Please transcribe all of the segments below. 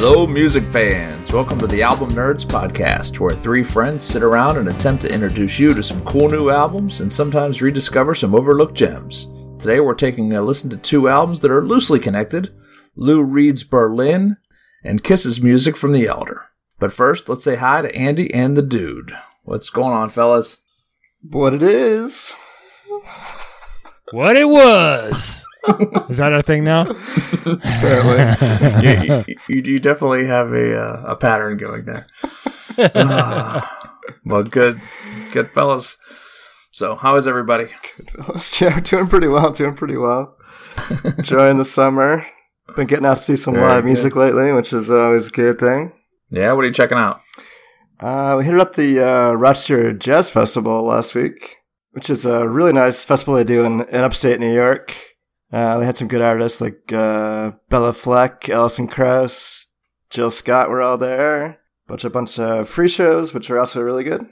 Hello, music fans. Welcome to the Album Nerds Podcast, where three friends sit around and attempt to introduce you to some cool new albums and sometimes rediscover some overlooked gems. Today, we're taking a listen to two albums that are loosely connected Lou Reed's Berlin and Kiss's music from The Elder. But first, let's say hi to Andy and the Dude. What's going on, fellas? What it is. What it was. Is that our thing now? Apparently, you, you, you definitely have a uh, a pattern going there. Ah, well, good, good fellas. So, how is everybody? Good fellas, yeah, doing pretty well, doing pretty well. Enjoying the summer. Been getting out to see some Very live good. music lately, which is always a good thing. Yeah, what are you checking out? Uh, we hit up the uh, Rochester Jazz Festival last week, which is a really nice festival they do in, in upstate New York. Uh, they had some good artists like uh, Béla Fleck, Alison Krauss, Jill Scott were all there. Bunch a bunch of free shows, which are also really good.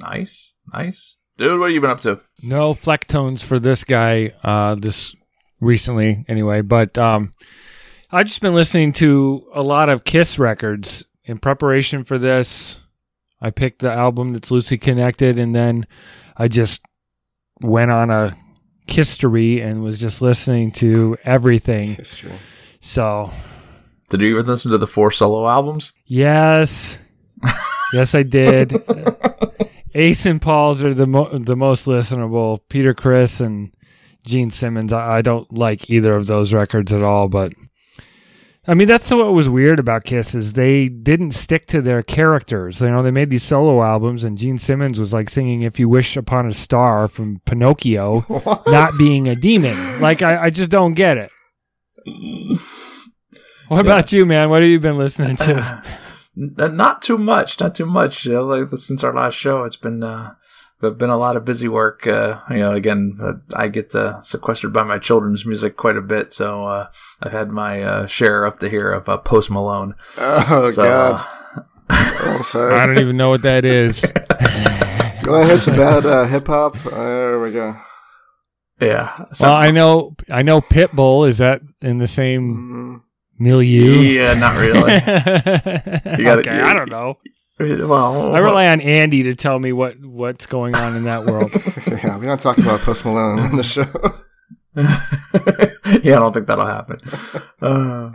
Nice, nice, dude. What have you been up to? No Flecktones for this guy uh this recently anyway, but um I've just been listening to a lot of Kiss records in preparation for this. I picked the album that's loosely connected and then I just went on a history and was just listening to everything. History. So, Did you even listen to the four solo albums? yes. yes, I did. Ace and Paul's are the mo- the most listenable. Peter Criss and Gene Simmons. I-, I don't like either of those records at all, but I mean that's what was weird about Kiss is they didn't stick to their characters. You know, they made these solo albums, and Gene Simmons was like singing "If You Wish Upon a Star" from Pinocchio, not being a demon. Like I, I just don't get it. What about you, man? What have you been listening to? Not too much, not too much. You know, like since our last show, it's been uh, been a lot of busy work. Uh, you know, again, uh, I get uh, sequestered by my children's music quite a bit, so uh, I've had my uh, share up to here of uh, Post Malone. Oh, So, God. uh, Oh, I'm sorry. I don't even know what that is. You want to hear some bad uh, hip hop? There we go. yeah. So, Well, I know, I know. Pitbull is that in the same Mm, milieu? yeah, not really. you gotta- okay, I don't know. Well, I rely on Andy to tell me what what's going on in that world. yeah, we don't talk about Post Malone on the show. yeah, I don't think that'll happen. Uh,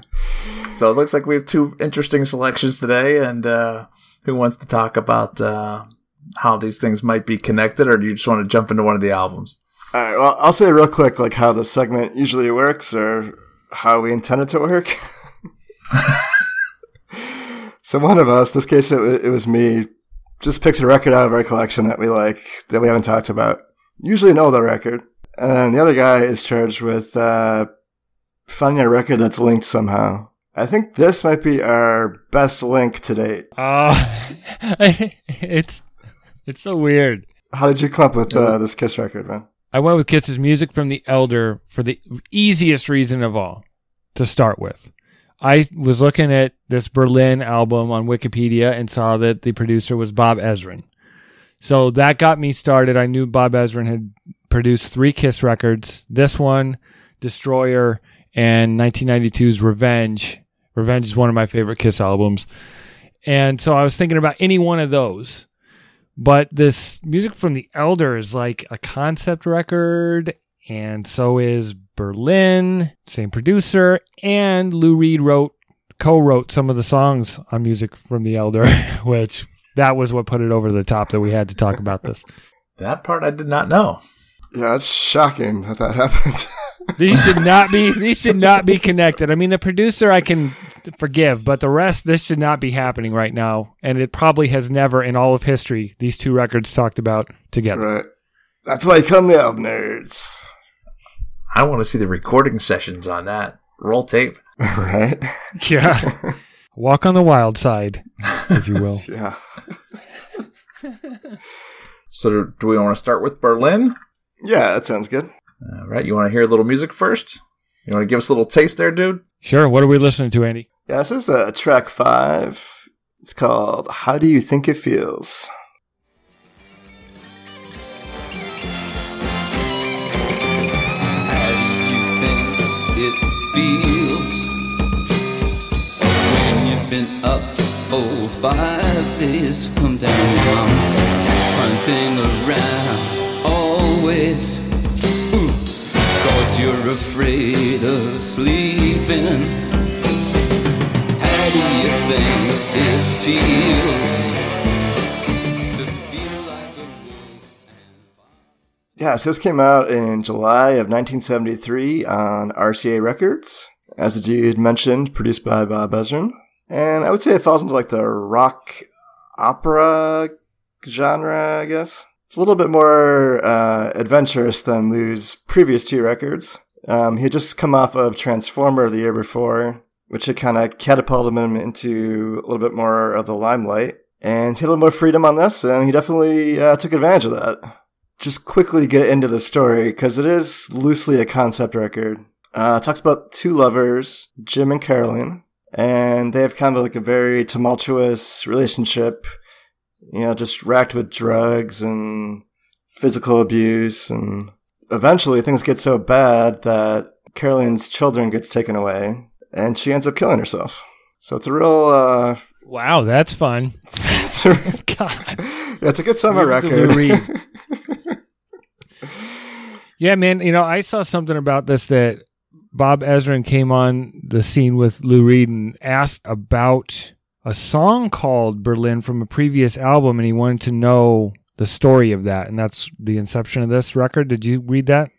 so it looks like we have two interesting selections today, and uh, who wants to talk about uh, how these things might be connected, or do you just want to jump into one of the albums? All right, well, I'll say real quick, like how the segment usually works, or how we intend it to work. so one of us, this case it, it was me, just picks a record out of our collection that we like that we haven't talked about. Usually know the record, and then the other guy is charged with uh, finding a record that's linked somehow. I think this might be our best link to date. Uh, it's it's so weird. How did you come up with uh, this Kiss record, man? I went with Kiss's music from the Elder for the easiest reason of all to start with. I was looking at this Berlin album on Wikipedia and saw that the producer was Bob Ezrin. So that got me started. I knew Bob Ezrin had produced three Kiss records this one, Destroyer, and 1992's Revenge. Revenge is one of my favorite Kiss albums. And so I was thinking about any one of those. But this music from the Elder is like a concept record, and so is Berlin, same producer, and Lou Reed wrote co-wrote some of the songs on music from the Elder, which that was what put it over the top that we had to talk about this. That part I did not know. Yeah, it's shocking that that happened. These should not be these should not be connected. I mean, the producer I can forgive, but the rest this should not be happening right now, and it probably has never in all of history these two records talked about together. right. That's why you come the album nerds. I want to see the recording sessions on that. Roll tape. right? Yeah. Walk on the wild side, if you will. Yeah. So do, do we want to start with Berlin? Yeah, that sounds good. All right. You want to hear a little music first? You want to give us a little taste there, dude? Sure. What are we listening to, Andy? Yeah, this is uh, track five. It's called How Do You Think It Feels? Do you've been up when you five days come down, one thing around always. Ooh, Cause you're afraid of sleeping. How do you think it feels Yeah, so this came out in July of 1973 on RCA Records, as the dude mentioned, produced by Bob Ezrin. And I would say it falls into like the rock opera genre, I guess. It's a little bit more uh, adventurous than Lou's previous two records. Um, he had just come off of Transformer the year before, which had kind of catapulted him into a little bit more of the limelight. And he had a little more freedom on this, and he definitely uh, took advantage of that just quickly get into the story because it is loosely a concept record. Uh, it talks about two lovers, Jim and Carolyn, and they have kind of like a very tumultuous relationship. You know, just racked with drugs and physical abuse, and eventually things get so bad that Carolyn's children gets taken away, and she ends up killing herself. So it's a real, uh, Wow, that's fun. it's a, God. yeah, it's a good summer record. Yeah, man. You know, I saw something about this that Bob Ezrin came on the scene with Lou Reed and asked about a song called Berlin from a previous album, and he wanted to know the story of that, and that's the inception of this record. Did you read that?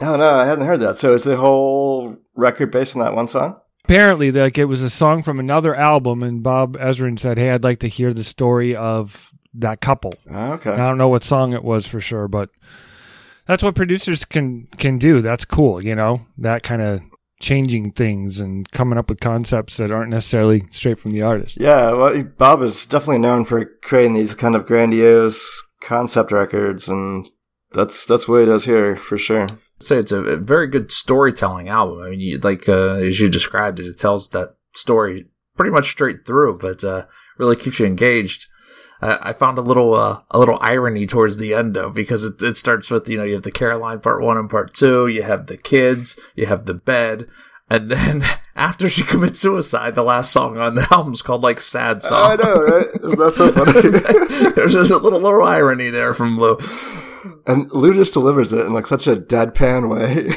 No, no, I hadn't heard that. So is the whole record based on that one song? Apparently, like it was a song from another album, and Bob Ezrin said, "Hey, I'd like to hear the story of that couple." Ah, Okay. And I don't know what song it was for sure, but that's what producers can can do. That's cool, you know, that kind of changing things and coming up with concepts that aren't necessarily straight from the artist. Yeah, well, Bob is definitely known for creating these kind of grandiose concept records, and that's that's what he does here for sure. say it's a, a very good storytelling album. I mean, you, like uh, as you described it, it tells that story pretty much straight through, but uh, really keeps you engaged. I I found a little uh, a little irony towards the end though, because it, it starts with you know you have the Caroline part one and part two, you have the kids, you have the bed, and then after she commits suicide, the last song on the album is called like "Sad Song." Oh I know, right? Isn't that so funny? There's just a little little irony there from Lou. and Lou just delivers it in like such a deadpan way.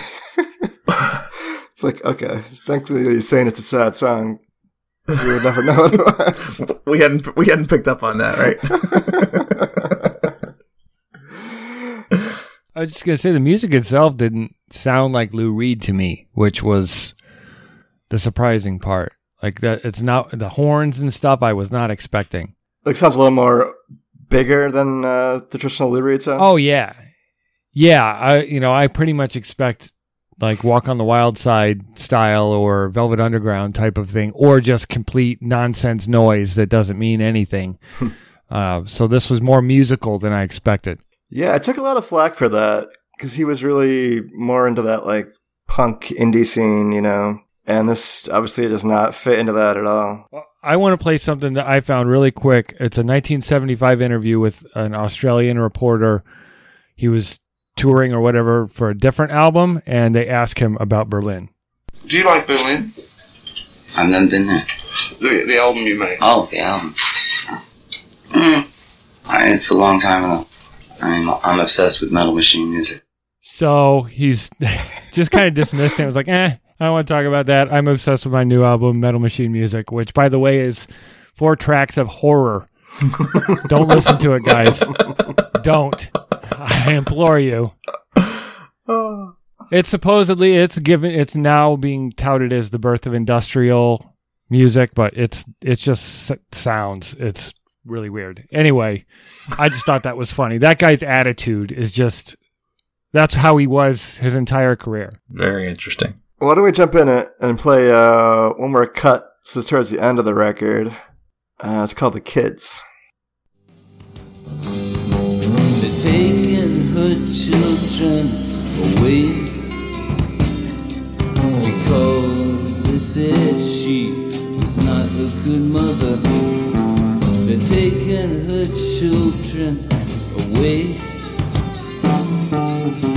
it's like, okay, thankfully he's saying it's a sad song. So we would never know otherwise. We hadn't we hadn't picked up on that, right? I was just gonna say the music itself didn't sound like Lou Reed to me, which was the surprising part. Like that, it's not the horns and stuff. I was not expecting. like sounds a little more bigger than uh, the traditional Lou Reed sound. Oh yeah, yeah. I you know I pretty much expect like Walk on the Wild Side style or Velvet Underground type of thing, or just complete nonsense noise that doesn't mean anything. uh, so this was more musical than I expected. Yeah, I took a lot of flack for that because he was really more into that like punk indie scene, you know. And this obviously does not fit into that at all. I want to play something that I found really quick. It's a 1975 interview with an Australian reporter. He was touring or whatever for a different album, and they asked him about Berlin. Do you like Berlin? I've never been there. The, the album you made? Oh, the album. Mm. I mean, it's a long time ago. I mean, I'm obsessed with Metal Machine music. So he's just kind of dismissed it. Was like, eh, I don't want to talk about that. I'm obsessed with my new album, Metal Machine Music, which, by the way, is four tracks of horror. Don't listen to it, guys. Don't. I implore you. It's supposedly it's given it's now being touted as the birth of industrial music, but it's it's just sounds. It's really weird. Anyway, I just thought that was funny. That guy's attitude is just that's how he was his entire career. Very interesting. Why don't we jump in it and play uh, one more cut? This is towards the end of the record. Uh, it's called The Kids. They're taking her children away because they said she was not a good mother. They're taking her children away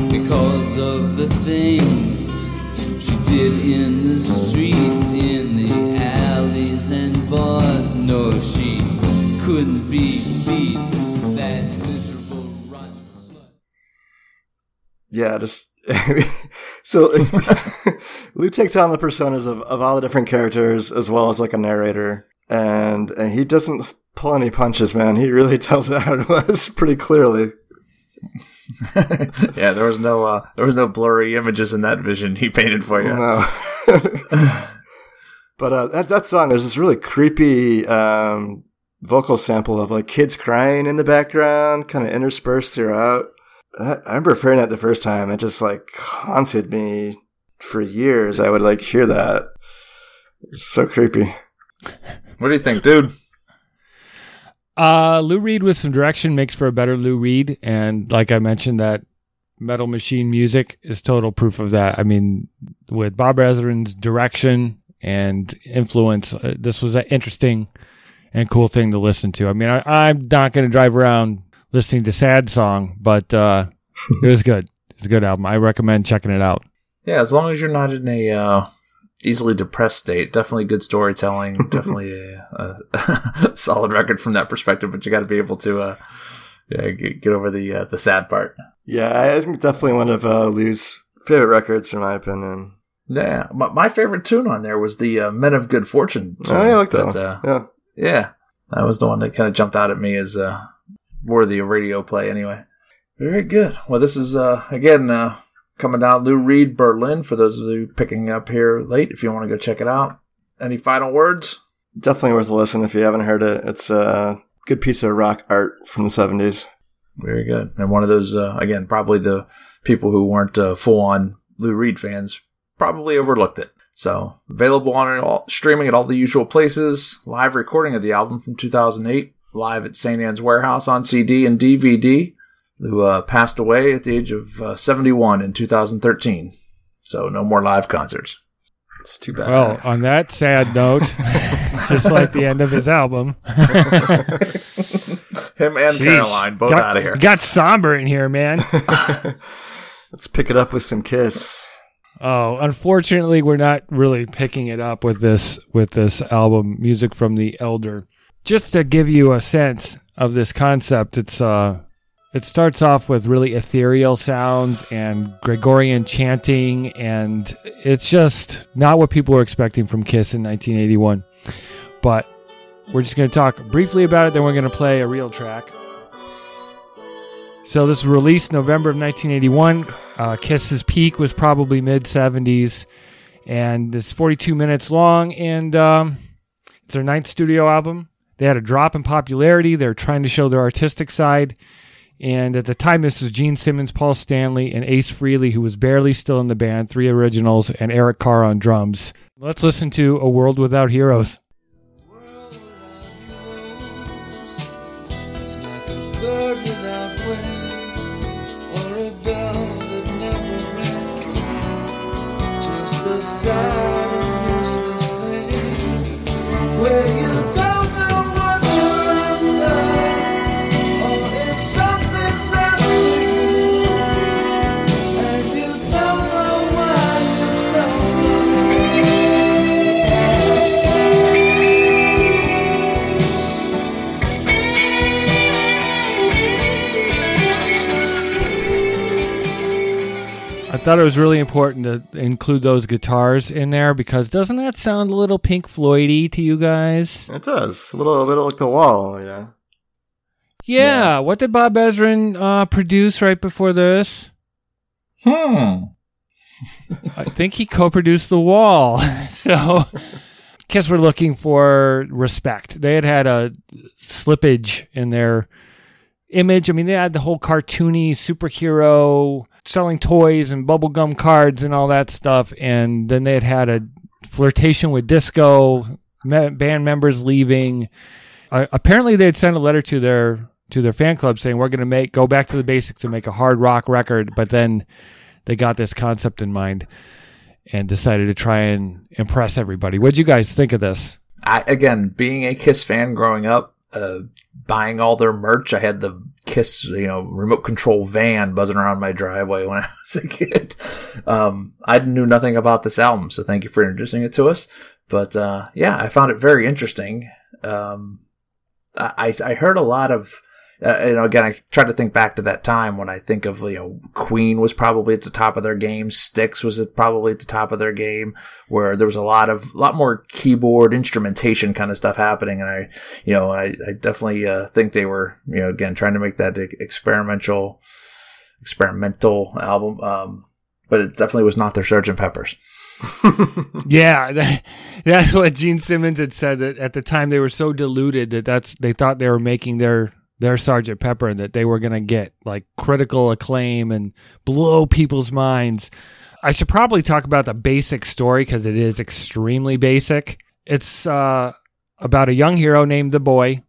because of the things she did in the streets, couldn't be beat. That miserable slut. Yeah, just. so Lou takes on the personas of, of all the different characters as well as like a narrator and and he doesn't pull any punches, man. He really tells it how it was pretty clearly. yeah, there was no uh, there was no blurry images in that vision he painted for you. No. but uh, that that song, there's this really creepy um, vocal sample of like kids crying in the background, kind of interspersed throughout. I remember hearing that the first time. It just like haunted me for years. I would like hear that. It's so creepy. What do you think, dude? Uh, Lou Reed with some direction makes for a better Lou Reed, and like I mentioned, that Metal Machine music is total proof of that. I mean, with Bob Ezrin's direction and influence, uh, this was an interesting and cool thing to listen to. I mean, I, am not going to drive around listening to sad song, but uh, it was good. It's a good album. I recommend checking it out. Yeah, as long as you're not in a uh, easily depressed state, definitely good storytelling. definitely a, a solid record from that perspective. But you got to be able to uh, yeah, get, get over the uh, the sad part. Yeah, I think definitely one of uh, Lou's favorite records, in my opinion. Yeah, my, my favorite tune on there was the uh, "Men of Good Fortune." Tune, oh, yeah, I like that. uh, yeah, yeah, that was the one that kind of jumped out at me as uh, worthy of radio play. Anyway, very good. Well, this is uh, again uh, coming down Lou Reed, Berlin. For those of you picking up here late, if you want to go check it out. Any final words? Definitely worth a listen if you haven't heard it. It's a good piece of rock art from the seventies. Very good. And one of those, uh, again, probably the people who weren't uh, full on Lou Reed fans probably overlooked it. So available on all, streaming at all the usual places. Live recording of the album from 2008, live at St. Ann's Warehouse on CD and DVD. Who uh, passed away at the age of uh, 71 in 2013. So no more live concerts. It's too bad. Well, on that sad note, just like the end of his album. Him and Jeez. Caroline both got, out of here. Got somber in here, man. Let's pick it up with some Kiss. Oh, unfortunately, we're not really picking it up with this with this album, music from the Elder. Just to give you a sense of this concept, it's uh, it starts off with really ethereal sounds and Gregorian chanting, and it's just not what people were expecting from Kiss in 1981. But we're just going to talk briefly about it, then we're going to play a real track. So this was released November of 1981. Uh, Kiss's peak was probably mid 70s, and it's 42 minutes long, and um, it's their ninth studio album. They had a drop in popularity. They're trying to show their artistic side. And at the time, this was Gene Simmons, Paul Stanley, and Ace Frehley, who was barely still in the band, three originals, and Eric Carr on drums. Let's listen to A World Without Heroes. Thought it was really important to include those guitars in there because doesn't that sound a little Pink Floydy to you guys? It does. A little, a little like the wall, yeah. Yeah. yeah. What did Bob Ezrin uh, produce right before this? Hmm. I think he co-produced The Wall. so, Kiss were looking for respect. They had had a slippage in their image. I mean, they had the whole cartoony superhero selling toys and bubblegum cards and all that stuff. And then they had had a flirtation with disco, me- band members leaving. Uh, apparently, they had sent a letter to their to their fan club saying we're going to make go back to the basics and make a hard rock record. But then they got this concept in mind and decided to try and impress everybody. What'd you guys think of this? I, again, being a Kiss fan growing up, uh, buying all their merch. I had the Kiss, you know, remote control van buzzing around my driveway when I was a kid. Um, I knew nothing about this album, so thank you for introducing it to us. But uh, yeah, I found it very interesting. Um, I, I heard a lot of uh, you know, again, I try to think back to that time when I think of, you know, Queen was probably at the top of their game. Styx was at, probably at the top of their game where there was a lot of, a lot more keyboard instrumentation kind of stuff happening. And I, you know, I, I definitely, uh, think they were, you know, again, trying to make that experimental, experimental album. Um, but it definitely was not their Sgt. Peppers. yeah, that, that's what Gene Simmons had said that at the time they were so deluded that that's they thought they were making their their Sergeant Pepper and that they were going to get like critical acclaim and blow people's minds. I should probably talk about the basic story because it is extremely basic. It's uh, about a young hero named the Boy.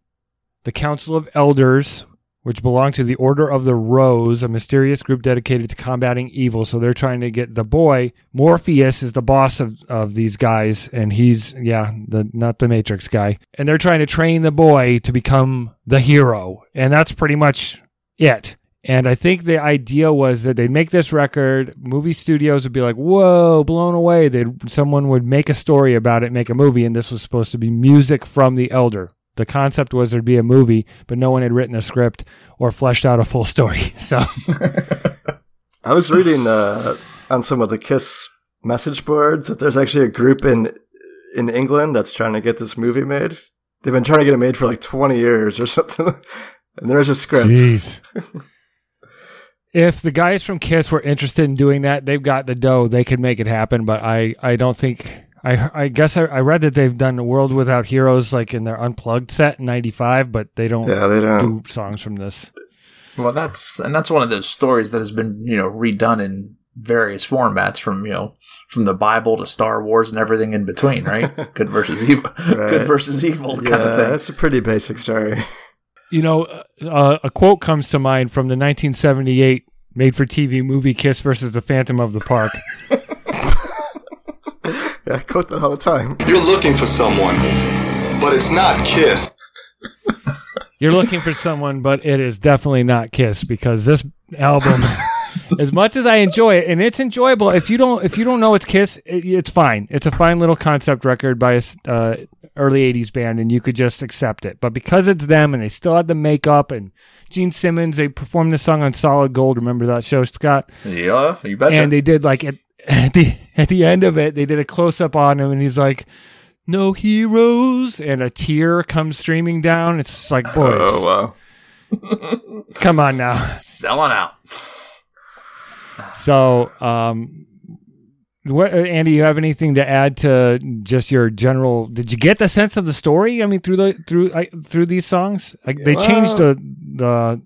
The Council of Elders which belong to the Order of the Rose, a mysterious group dedicated to combating evil. So they're trying to get the boy. Morpheus is the boss of, of these guys, and he's, yeah, the not the Matrix guy. And they're trying to train the boy to become the hero. And that's pretty much it. And I think the idea was that they'd make this record, movie studios would be like, whoa, blown away. They'd, someone would make a story about it, make a movie, and this was supposed to be music from the elder the concept was there'd be a movie, but no one had written a script or fleshed out a full story. So I was reading uh, on some of the Kiss message boards that there's actually a group in in England that's trying to get this movie made. They've been trying to get it made for like 20 years or something, and there's a script. If the guys from Kiss were interested in doing that, they've got the dough. They could make it happen, but I, I don't think I I guess I, I read that they've done a World Without Heroes like in their unplugged set in '95, but they don't. Yeah, they don't do songs from this. Well, that's and that's one of those stories that has been you know redone in various formats from you know from the Bible to Star Wars and everything in between, right? Good versus evil, right. good versus evil yeah, kind of thing. That's a pretty basic story. You know, uh, a quote comes to mind from the 1978 made-for-TV movie Kiss versus the Phantom of the Park. Yeah, I quote that all the time. You're looking for someone, but it's not Kiss. You're looking for someone, but it is definitely not Kiss because this album, as much as I enjoy it, and it's enjoyable. If you don't, if you don't know it's Kiss, it, it's fine. It's a fine little concept record by a uh, early '80s band, and you could just accept it. But because it's them, and they still had the makeup and Gene Simmons, they performed the song on Solid Gold. Remember that show, Scott? Yeah, you betcha. And they did like it at the at the end of it, they did a close up on him, and he's like, "No heroes," and a tear comes streaming down. It's like, boys, oh wow, come on now, selling out. So, um, what, Andy, you have anything to add to just your general? Did you get the sense of the story? I mean, through the through I, through these songs, like, they changed the the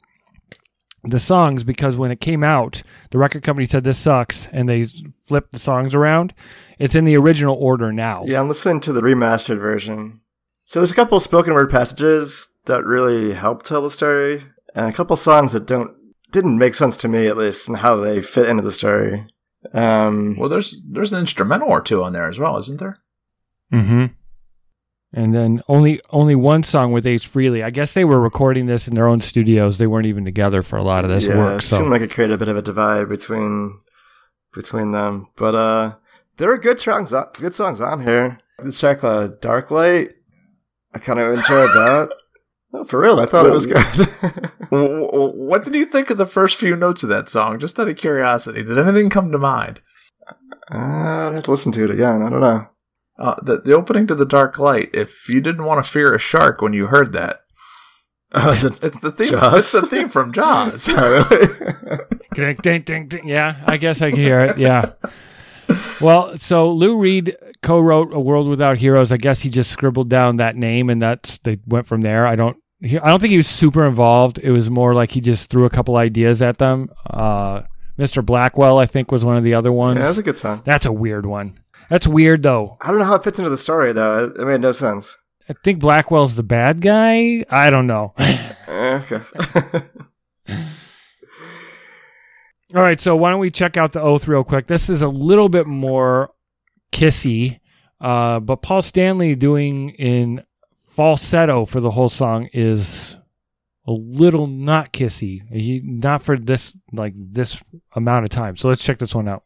the songs because when it came out, the record company said this sucks, and they flipped the songs around. It's in the original order now. Yeah, I'm listening to the remastered version. So there's a couple spoken word passages that really help tell the story, and a couple songs that don't didn't make sense to me at least, and how they fit into the story. Um, well, there's there's an instrumental or two on there as well, isn't there? Mm-hmm and then only only one song with Ace Frehley. I guess they were recording this in their own studios. They weren't even together for a lot of this yeah, work. It so. seemed like it created a bit of a divide between between them. But uh, there are good songs good songs on here. This track, uh, "Dark Light," I kind of enjoyed that. Oh, for real, I thought it was good. what did you think of the first few notes of that song? Just out of curiosity, did anything come to mind? Uh, I'd have to listen to it again. I don't know. Uh, the, the opening to the Dark Light. If you didn't want to fear a shark when you heard that, uh, it it's the theme. Jaws? It's the theme from Jaws. ding, ding, ding, ding. Yeah, I guess I can hear it. Yeah. Well, so Lou Reed co-wrote "A World Without Heroes." I guess he just scribbled down that name, and that's they went from there. I don't. He, I don't think he was super involved. It was more like he just threw a couple ideas at them. Uh, Mr. Blackwell, I think, was one of the other ones. Yeah, that's a good song. That's a weird one. That's weird, though. I don't know how it fits into the story, though. It, made no sense. I think Blackwell's the bad guy. I don't know. Eh, okay. All right, so why don't we check out the oath real quick? This is a little bit more kissy, uh, but Paul Stanley doing in falsetto for the whole song is a little not kissy. He, not for this like this amount of time. So let's check this one out.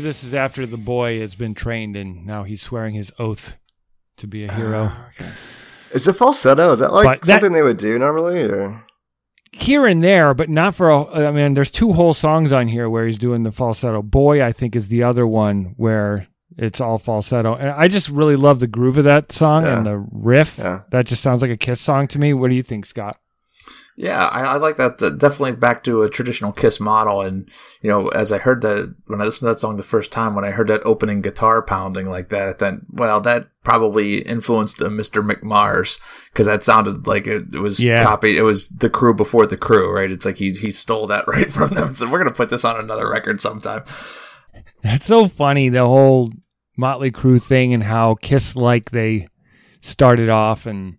Believe this is after the boy has been trained and now he's swearing his oath to be a ah, hero. Is it falsetto? Is that like But that- something they would do normally? Or Here and there, but not for a. I mean, there's two whole songs on here where he's doing the falsetto. Boy, I think, is the other one where it's all falsetto. And I just really love the groove of that song and the riff. Yeah. That just sounds like a Kiss song to me. What do you think, Scott? Yeah, I, I like that. Uh, definitely back to a traditional Kiss model. And, you know, as I heard that, when I listened to that song the first time, when I heard that opening guitar pounding like that, I thought, well, that probably influenced uh, Mr. Mick Mars because that sounded like it, it was Yeah. copied. It was the crew before the crew, right? It's like he, he stole that right from them. So we're going to put this on another record sometime. That's so funny, the whole Motley Crue thing and how Kiss like they started off and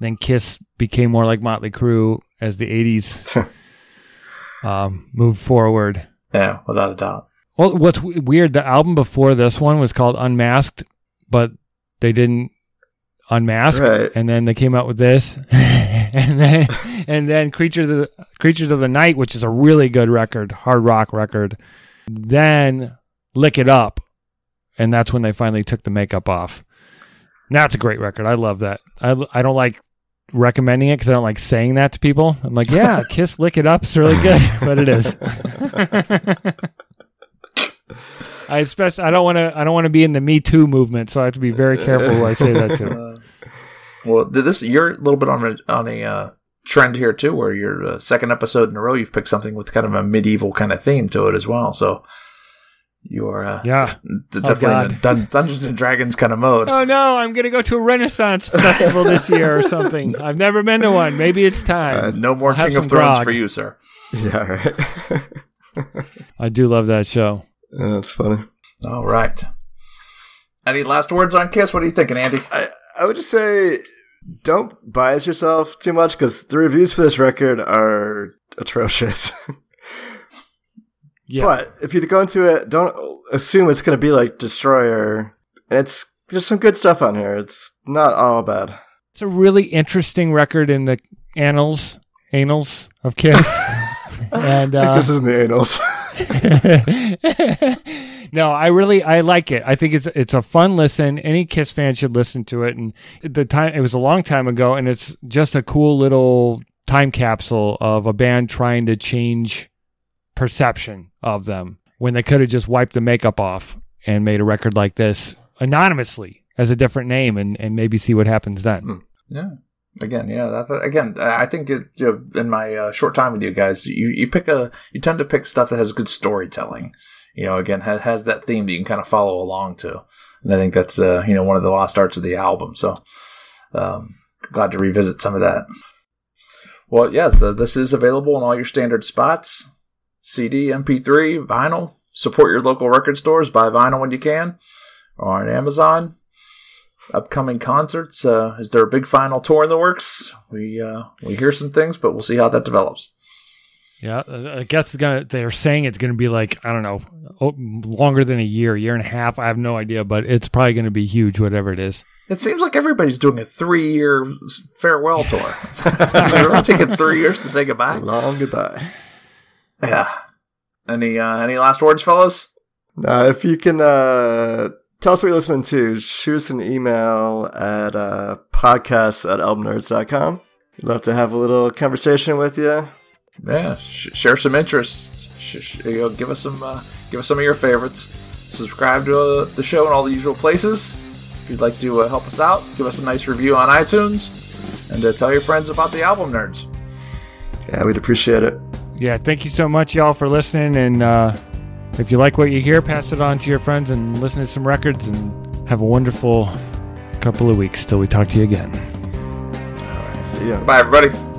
then Kiss became more like Motley Crue as the 80s um, moved forward. Yeah, without a doubt. Well, what's w- weird, the album before this one was called Unmasked, but they didn't unmask, Right. and then they came out with this, and then and then Creatures of the Creatures of the Night, which is a really good record, hard rock record. Then Lick It Up, and that's when they finally took the makeup off. And That's a great record. I love that. I I don't like recommending it because I don't like saying that to people. I'm like, yeah, Kiss Lick It Up is really good, but it is. I especially I don't want to I don't want to be in the Me Too movement, so I have to be very careful who I say that to. Well, this you're a little bit on a on a uh, trend here too, where your uh, second episode in a row you've picked something with kind of a medieval kind of theme to it as well. So you are uh, Yeah. d- definitely in a Dun- Dungeons and Dragons kind of mode. Oh no, I'm gonna go to a Renaissance festival this year or something. I've never been to one. Maybe it's time. Uh, no more I'll King of Thrones grog. for you, sir. yeah, right. I do love that show. Yeah, That's funny. All right. Any last words on Kiss? What are you thinking, Andy? I, I would just say don't bias yourself too much because the reviews for this record are atrocious. Yeah. But if you go into it, don't assume it's going to be like Destroyer. And it's there's some good stuff on here. It's not all bad. It's a really interesting record in the annals annals of Kiss. and uh, this isn't the annals. no, I really I like it. I think it's it's a fun listen. Any Kiss fan should listen to it. And the time it was a long time ago, and it's just a cool little time capsule of a band trying to change perception of them when they could have just wiped the makeup off and made a record like this anonymously as a different name and, and maybe see what happens then. Yeah. Again, yeah. That, again, I think it, you know, in my uh, short time with you guys, you, you pick a, you tend to pick stuff that has good storytelling. You know, again, has, has that theme that you can kind of follow along to, and I think that's uh, you know one of the lost arts of the album. So, um, glad to revisit some of that. Well, yes, this is available in all your standard spots: CD, MP3, vinyl. Support your local record stores. Buy vinyl when you can, or on Amazon upcoming concerts. Uh, is there a big final tour in the works? We uh, we hear some things, but we'll see how that develops. Yeah, uh, I guess it's gonna, they're saying it's going to be like, I don't know, oh, longer than a year, year and a half. I have no idea, but it's probably going to be huge, whatever it is. It seems like everybody's doing a three-year farewell tour. They're taking three years to say goodbye. Long goodbye. Yeah. Any uh, any last words, fellas? Now, if you can uh, tell us what you're listening to, shoot us an email at uh, podcasts at albumnerds.com. We'd love to have a little conversation with you. Yeah, sh- share some interests. Sh- sh- you know, give us some uh, give us some of your favorites. Subscribe to uh, the show in all the usual places. If you'd like to uh, help us out, give us a nice review on iTunes, and uh, tell your friends about the album nerds. Yeah, we'd appreciate it. Yeah, thank you so much, y'all, for listening. And uh, if you like what you hear, pass it on to your friends and listen to some records. And have a wonderful couple of weeks till we talk to you again. All right, See ya. Bye, everybody.